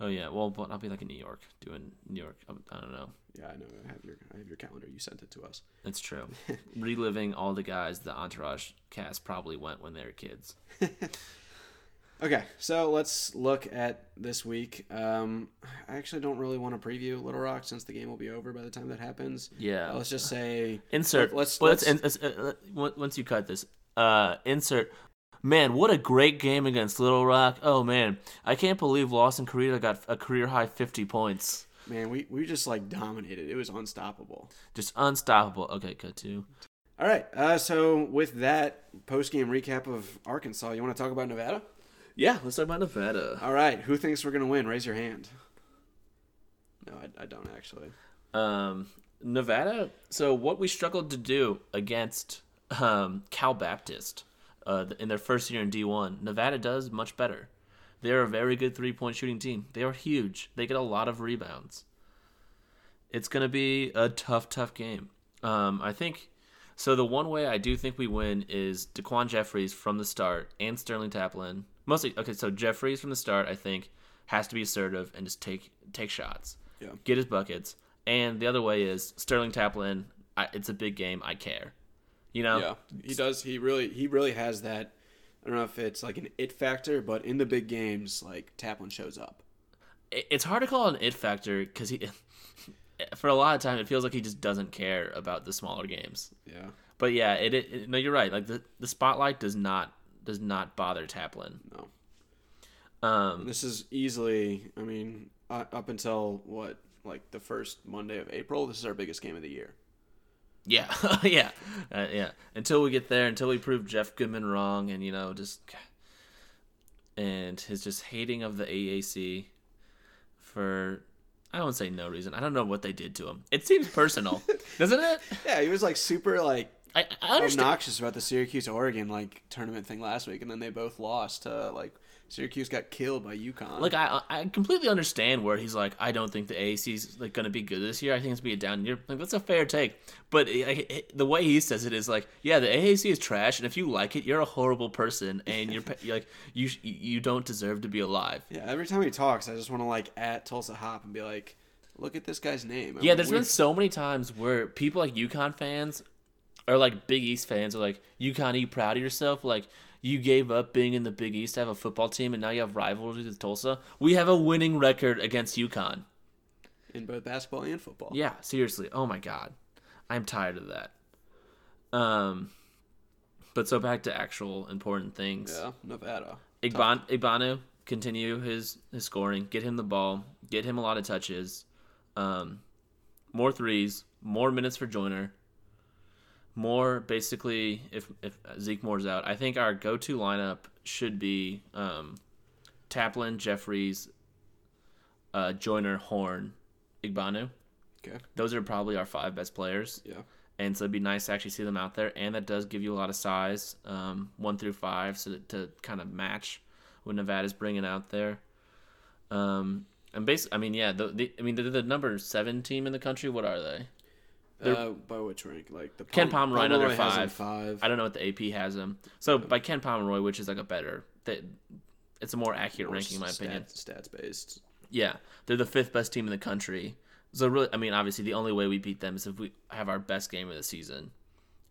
Oh yeah, well, but I'll be like in New York doing New York. um, I don't know. Yeah, I know. I have your I have your calendar. You sent it to us. That's true. Reliving all the guys the Entourage cast probably went when they were kids. Okay, so let's look at this week. Um, I actually don't really want to preview Little Rock since the game will be over by the time that happens. Yeah. Uh, let's just say insert. let's- Let's. let's- let's, uh, uh, once you cut this, uh, insert. Man, what a great game against Little Rock. Oh man, I can't believe Lawson Korita got a career high fifty points. man, we we just like dominated. It was unstoppable. Just unstoppable. Okay, cut two. All right. Uh, so with that post game recap of Arkansas, you want to talk about Nevada? Yeah, let's talk about Nevada. All right. Who thinks we're gonna win? Raise your hand. No, I, I don't actually. Um, Nevada. So what we struggled to do against um, Cal Baptist uh, in their first year in D1, Nevada does much better. They're a very good three point shooting team. They are huge. They get a lot of rebounds. It's going to be a tough, tough game. Um, I think. So the one way I do think we win is Daquan Jeffries from the start and Sterling Taplin. Mostly okay. So Jeffries from the start, I think, has to be assertive and just take take shots Yeah. get his buckets. And the other way is Sterling Taplin. I, it's a big game. I care. You know. Yeah, he does. He really, he really has that. I don't know if it's like an it factor, but in the big games, like Taplin shows up. It's hard to call an it factor because he, for a lot of time, it feels like he just doesn't care about the smaller games. Yeah, But yeah, it, it, it- no, you're right. Like the the spotlight does not does not bother Taplin. no. Um, This is easily. I mean, uh, up until what, like the first Monday of April, this is our biggest game of the year. yeah, yeah, uh, yeah. Until we get there, until we prove Jeff Goodman wrong, and you know, just and his just hating of the AAC for I don't say no reason. I don't know what they did to him. It seems personal, doesn't it? Yeah, he was like super like I, I understand. obnoxious about the Syracuse Oregon like tournament thing last week, and then they both lost. to like Syracuse got killed by UConn. Like I, I completely understand where he's like, I don't think the AAC is like going to be good this year. I think it's gonna be a down year. Like that's a fair take, but it, it- the way he says it is like, yeah, the AAC is trash, and if you like it, you're a horrible person, and you're, you're like you you don't deserve to be alive. yeah, every time he talks, I just want to like at Tulsa Hop and be like, look at this guy's name. I Yeah, mean, there's we- been so many times where people like UConn fans or like Big East fans are like, UConn, are you proud of yourself? Like, you gave up being in the Big East to have a football team and now you have rivalry with Tulsa. We have a winning record against UConn. in both basketball and football. Yeah, seriously. Oh my God. I'm tired of that. Um, but so back to actual important things. yeah, Nevada. Igban, Igbanu continue his his scoring, get him the ball, get him a lot of touches, um, more threes, more minutes for Joiner, more basically if if Zeke Moore's out. I think our go to lineup should be um, Taplin, Jeffries, uh, Joiner, Horne, Igbanu. Okay. Those are probably our five best players Yeah. and so it'd be nice to actually see them out there and that does give you a lot of size um, one through five so that, to kind of match what nevada's bringing out there um, and basically i mean yeah the, the i mean the, the number seven team in the country what are they They're- Uh, by which rank? Like the Ken Pomeroy, I know they're has them five. five. i don't know what the ap has them so by ken pomeroy which is like a better that it's a more accurate ranking in my opinion Stats based. yeah they're the fifth best team in the country so really i mean obviously the only way we beat them is if we have our best game of the season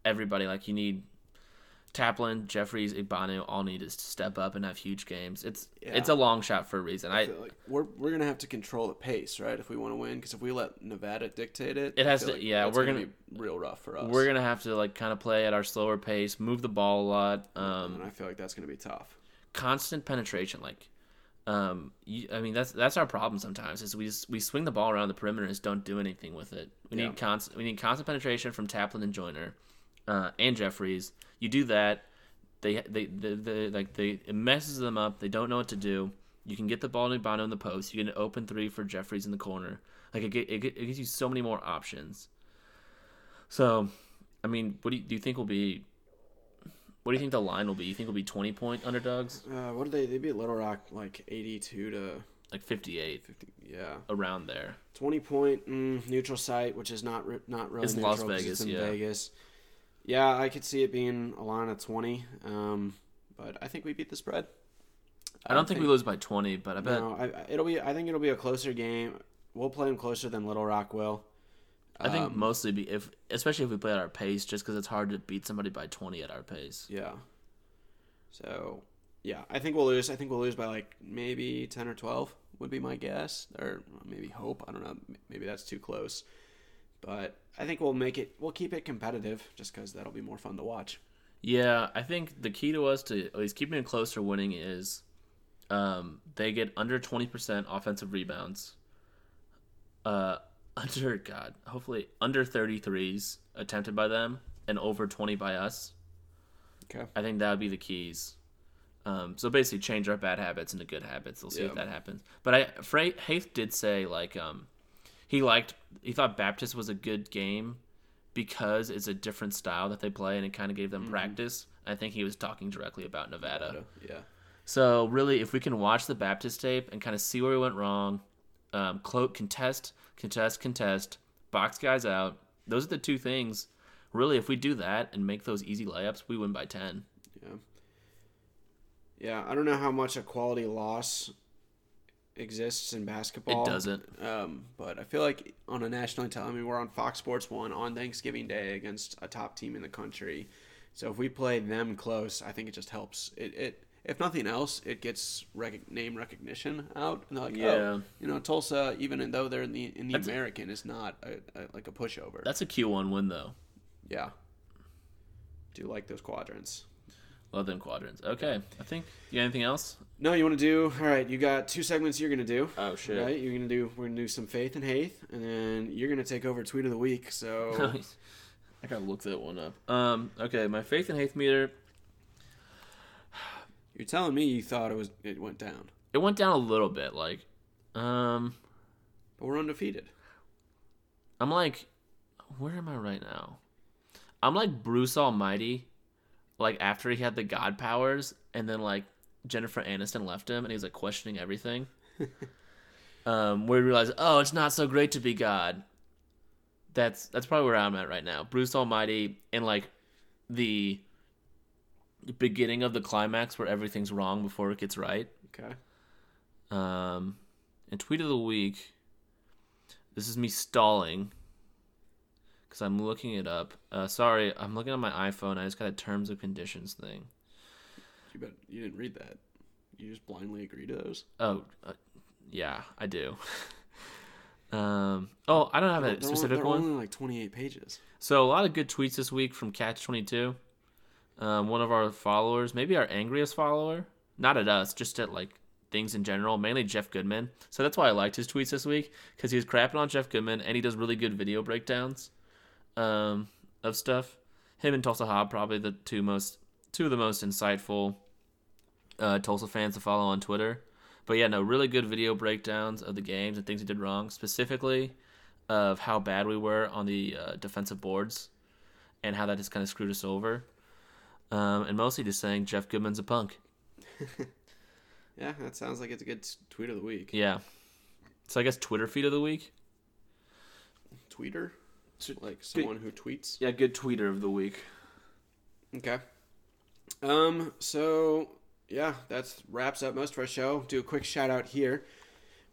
everybody like you need Taplin, Jeffries, Igbanu all need to step up and have huge games. It's Yeah. it's a long shot for a reason. I I feel like we're we're gonna have to control the pace, right? If we want to win, because if we let Nevada dictate it, It has to- yeah, we're gonna, gonna- be real rough for us. we're gonna have to like kind of play at our slower pace, move the ball a lot, and um, I feel like that's gonna be tough. constant penetration. Like, um, you, I mean that's that's our problem sometimes is we just, we swing the ball around the perimeter and just don't do anything with it. We Yeah. need constant we need constant penetration from Taplin and Joiner, uh, and Jeffries. You do that, they they, they, they like they it messes them up. They don't know what to do. You can get the ball to Bono in the post. You get an open three for Jeffries in the corner. Like it, it, it gives you so many more options. So, I mean, what do you, do you think will be? What do you think the line will be? You think it'll be twenty point underdogs, Uh, what did they? They beat Little Rock like eighty-two to like fifty eight, fifty. Yeah, around there? twenty point mm, neutral site, which is not not really It's neutral Las Vegas, It's in yeah. Vegas. Yeah, I could see it being a line of twenty. Um, but I think we beat the spread. I don't think we lose by twenty, but I bet No, I, it'll be. I think it'll be a closer game. We'll play them closer than Little Rock will. I think Um, mostly be if especially if we play at our pace, just because it's hard to beat somebody by twenty at our pace. Yeah. So, yeah, I think we'll lose. I think we'll lose by like maybe ten or twelve would be my guess, or maybe hope. I don't know. Maybe that's too close. But I think we'll make it. We'll keep it competitive, just because that'll be more fun to watch. Yeah, I think the key to us to at least keeping it close or winning is um, they get under twenty percent offensive rebounds. Uh, under God, hopefully under thirty threes attempted by them and over twenty by us. Okay. I think that would be the keys. Um, so basically, change our bad habits into good habits. We'll see if that happens. But I, Frey Haith did say like um, he liked he thought Baptist was a good game because it's a different style that they play and it kind of gave them Mm-hmm. practice. I think he was talking directly about Nevada. Yeah. So really, if we can watch the Baptist tape and kind of see where we went wrong, um, cloak contest, contest, contest, box guys out. Those are the two things. Really, if we do that and make those easy layups, we win by ten. Yeah. Yeah. I don't know how much a quality loss exists in basketball. It doesn't. Um, but I feel like on a national tele, I mean, we're on Fox Sports One on Thanksgiving Day against a top team in the country. So if we play them close, I think it just helps. It, it if nothing else, it gets rec- name recognition out. And they're like, Yeah. oh, you know, Tulsa, even though they're in the in the That's- American, is not a, a, like a pushover. That's a Q1 win though. yeah. Do you like those quadrants. Love them quadrants. Okay, I think. You got anything else? No, you want to do? All right, you got two segments you're gonna do. Oh shit! Right, you're gonna do. We're gonna do some faith and hate, and then you're gonna take over tweet of the week. So I gotta look that one up. Um. Okay, my faith and hate meter. you're telling me you thought it was it went down, It went down a little bit. Like, um, but we're undefeated. I'm like, where am I right now? I'm like Bruce Almighty, like after he had the God powers, and then like Jennifer Aniston left him, and he's like questioning everything. um, where he realized, oh, it's not so great to be God. That's that's probably where I'm at right now. Bruce Almighty in like the beginning of the climax where everything's wrong before it gets right. Okay. Um, and tweet of the week. This is me stalling because I'm looking it up. Uh, sorry, I'm looking at my iPhone. I just got a terms of conditions thing. You bet you didn't read that. You just blindly agree to those. Oh, uh, yeah, I do. um, oh, I don't have a They're only- specific they're one. only like 28 pages. So a lot of good tweets this week from Catch Twenty Two. Um, one of our followers, maybe our angriest follower, not at us, just at like things in general, mainly Jeff Goodman. So that's why I liked his tweets this week because he was crapping on Jeff Goodman and he does really good video breakdowns um, of stuff. Him and Tulsa Hobb probably the two most two of the most insightful uh, Tulsa fans to follow on Twitter. But yeah, no, really good video breakdowns of the games and things he did wrong, specifically of how bad we were on the uh, defensive boards and how that just kind of screwed us over. Um, and mostly just saying Jeff Goodman's a punk. Yeah, that sounds like it's a good tweet of the week. Yeah. So I guess Twitter feed of the week. Tweeter? Like someone who tweets? Yeah, good tweeter of the week. Okay. Um, so yeah, that wraps up most of our show. Do a quick shout out here.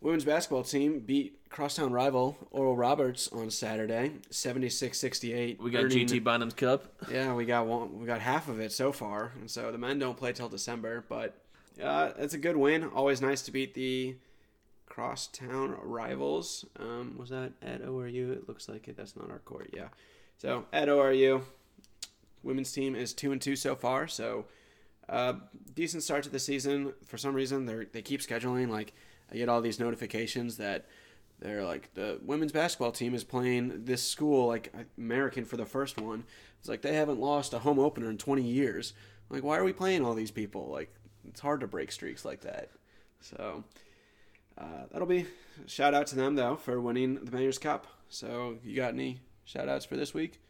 Women's basketball team beat crosstown rival Oral Roberts on Saturday, 76-68. We got earning- GT Bynum's Cup. Yeah, we got one. We got half of it so far, and so the men don't play till December. But uh, it's a good win. Always nice to beat the crosstown rivals. Um, was that at ORU? It looks like it. That's not our court. Yeah. So at ORU, women's team is two and two so far. So uh, decent start to the season. For some reason, they they keep scheduling. Like I get all these notifications that they're like the women's basketball team is playing this school like American for the first one. It's like they haven't lost a home opener in 20 years. Like why are we playing all these people? Like it's hard to break streaks like that. So uh, that'll be shout out to them though for winning the Mayor's Cup. So you got any shout outs for this week?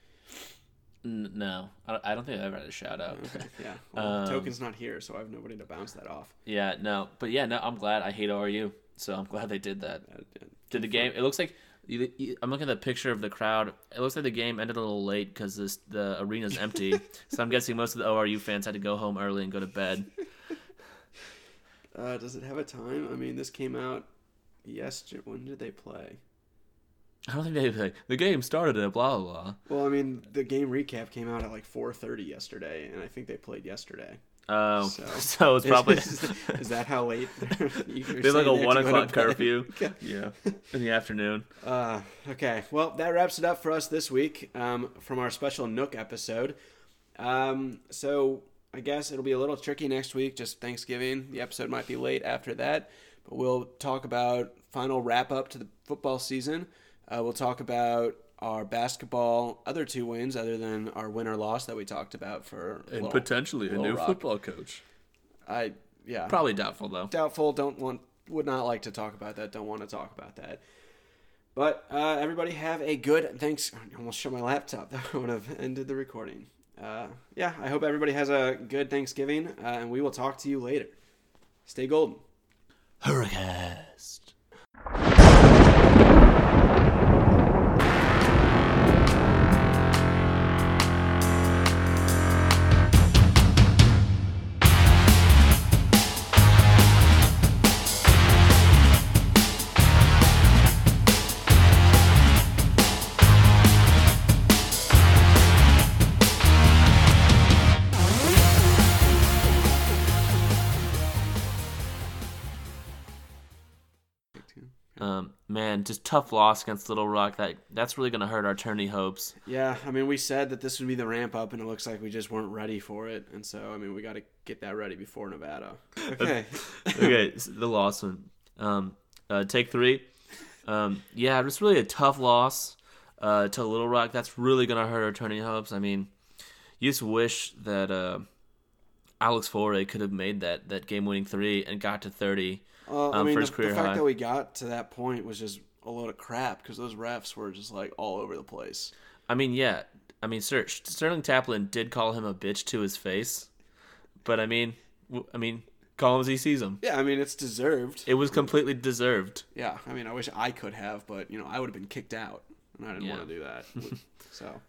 N- no, I don't, I don't think I ever had a shout out. Okay, yeah. Well, Um, Token's not here, so I have nobody to bounce that off. yeah, no, but yeah, no, I'm glad. I hate ORU, so I'm glad they did that. Uh, Did the game? It looks like I'm looking at the picture of the crowd. It looks like the game ended a little late because this the arena's empty. so I'm guessing most of the ORU fans had to go home early and go to bed. Uh, does it have a time? I mean, this came out yesterday. When did they play? I don't think they like the game started at blah blah blah. Well, I mean, the game recap came out at like 4:30 yesterday, and I think they played yesterday. Oh, So- so, it's probably is, is that how late? they like a one have to go to o'clock curfew. Yeah, in the afternoon. Uh, okay. Well, that wraps it up for us this week um, from our special Nook episode. Um, so I guess it'll be a little tricky next week, just Thanksgiving. The episode might be late after that, but we'll talk about final wrap up to the football season. Uh, we'll talk about our basketball other two wins, other than our win or loss that we talked about for And Little- potentially a new Rock. football coach. I yeah, Probably doubtful though. doubtful. Don't want, would not like to talk about that. Don't want to talk about that. But uh, everybody have a good thanks. I almost shut my laptop. That would have ended the recording. Uh, yeah, I hope everybody has a good Thanksgiving, uh, and we will talk to you later. Stay golden. Hurricast. Man, just tough loss against Little Rock. That that's really gonna hurt our tourney hopes. Yeah, I mean, we said that this would be the ramp up, and it looks like we just weren't ready for it. And so, I mean, we got to get that ready before Nevada. Okay. okay, the loss one. Um, uh, take three. Um, yeah, just really a tough loss uh, to Little Rock. That's really gonna hurt our tourney hopes. I mean, you just wish that uh, Alex Foray could have made that that game winning three and got to thirty. I um, mean, for the, the fact high. that we got to that point was just a load of crap because those refs were just like all over the place. I mean, yeah. I mean, Sir, Sterling Taplin did call him a bitch to his face, but I mean, I mean, call him as he sees him. Yeah, I mean it's deserved. It was completely deserved. Yeah, I mean I wish I could have, but you know I would have been kicked out, and I didn't Yeah. want to do that. so